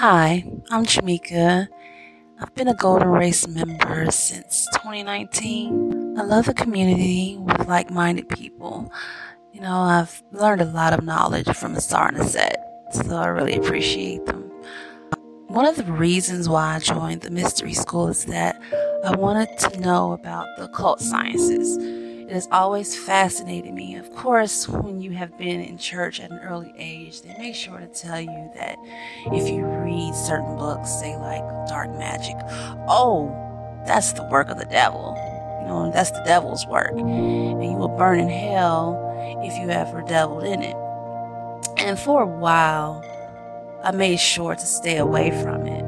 Hi, I'm Jamicka. I've been a Golden Race member since 2019. I love the community with like minded people. You know, I've learned a lot of knowledge from Asar and Aset, so I really appreciate them. One of the reasons why I joined the mystery school is that I wanted to know about the occult sciences. It has always fascinated me. Of course, when you have been in church at an early age, they make sure to tell you that if you read certain books, say like dark magic, oh, that's the work of the devil. You know, that's the devil's work. And you will burn in hell if you ever dabbled in it. And for a while, I made sure to stay away from it.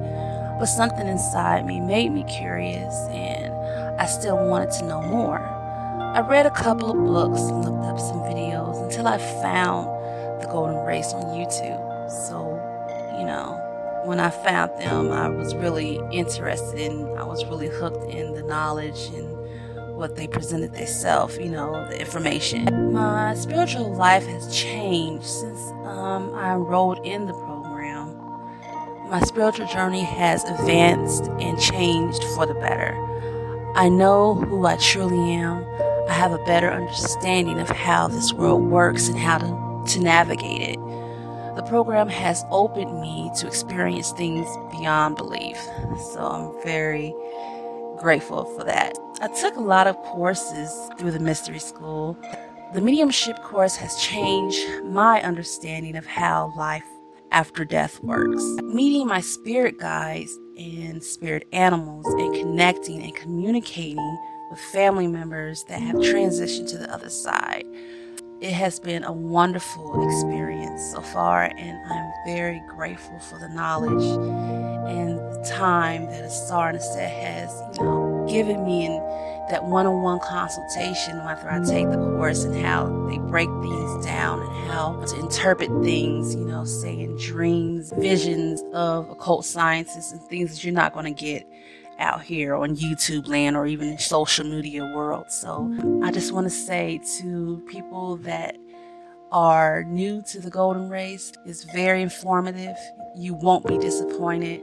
But something inside me made me curious and I still wanted to know more. I read a couple of books and looked up some videos until I found The Golden Race on YouTube. So, you know, when I found them, I was really interested in, I was really hooked in the knowledge and what they presented themselves, you know, the information. My spiritual life has changed since um, I enrolled in the program my spiritual journey has advanced and changed for the better. I know who I truly am. Have a better understanding of how this world works and how to, to navigate it. The program has opened me to experience things beyond belief. So I'm very grateful for that. I took a lot of courses through the mystery school. The mediumship course has changed my understanding of how life after death works. Meeting my spirit guides and spirit animals and connecting and communicating with family members that have transitioned to the other side. It has been a wonderful experience so far, and I'm very grateful for the knowledge and the time that Asar and Aset has, you know, given me in that one-on-one consultation after I take the course and how they break things down and how to interpret things, you know, say in dreams, visions of occult sciences and things that you're not going to get out here on YouTube land or even social media world. So I just want to say to people that are new to the golden race, it's very informative. You won't be disappointed.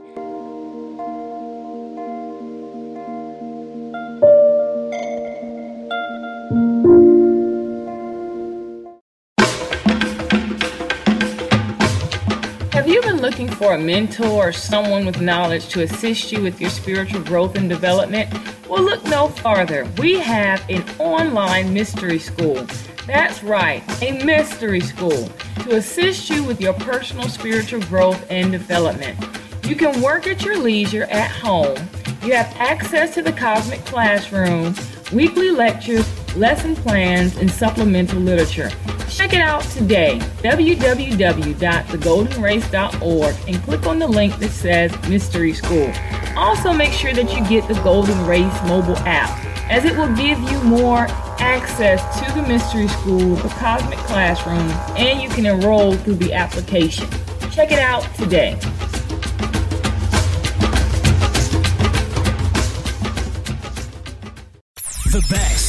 Looking for a mentor or someone with knowledge to assist you with your spiritual growth and development? Well, look no farther. We have an online mystery school. That's right, a mystery school to assist you with your personal spiritual growth and development. You can work at your leisure at home. You have access to the Cosmic Classroom, weekly lectures, lesson plans, and supplemental literature. Check it out today, www.thegoldenrace.org, and click on the link that says Mystery School. Also, make sure that you get the Golden Race mobile app, as it will give you more access to the Mystery School, the Cosmic Classroom, and you can enroll through the application. Check it out today. The best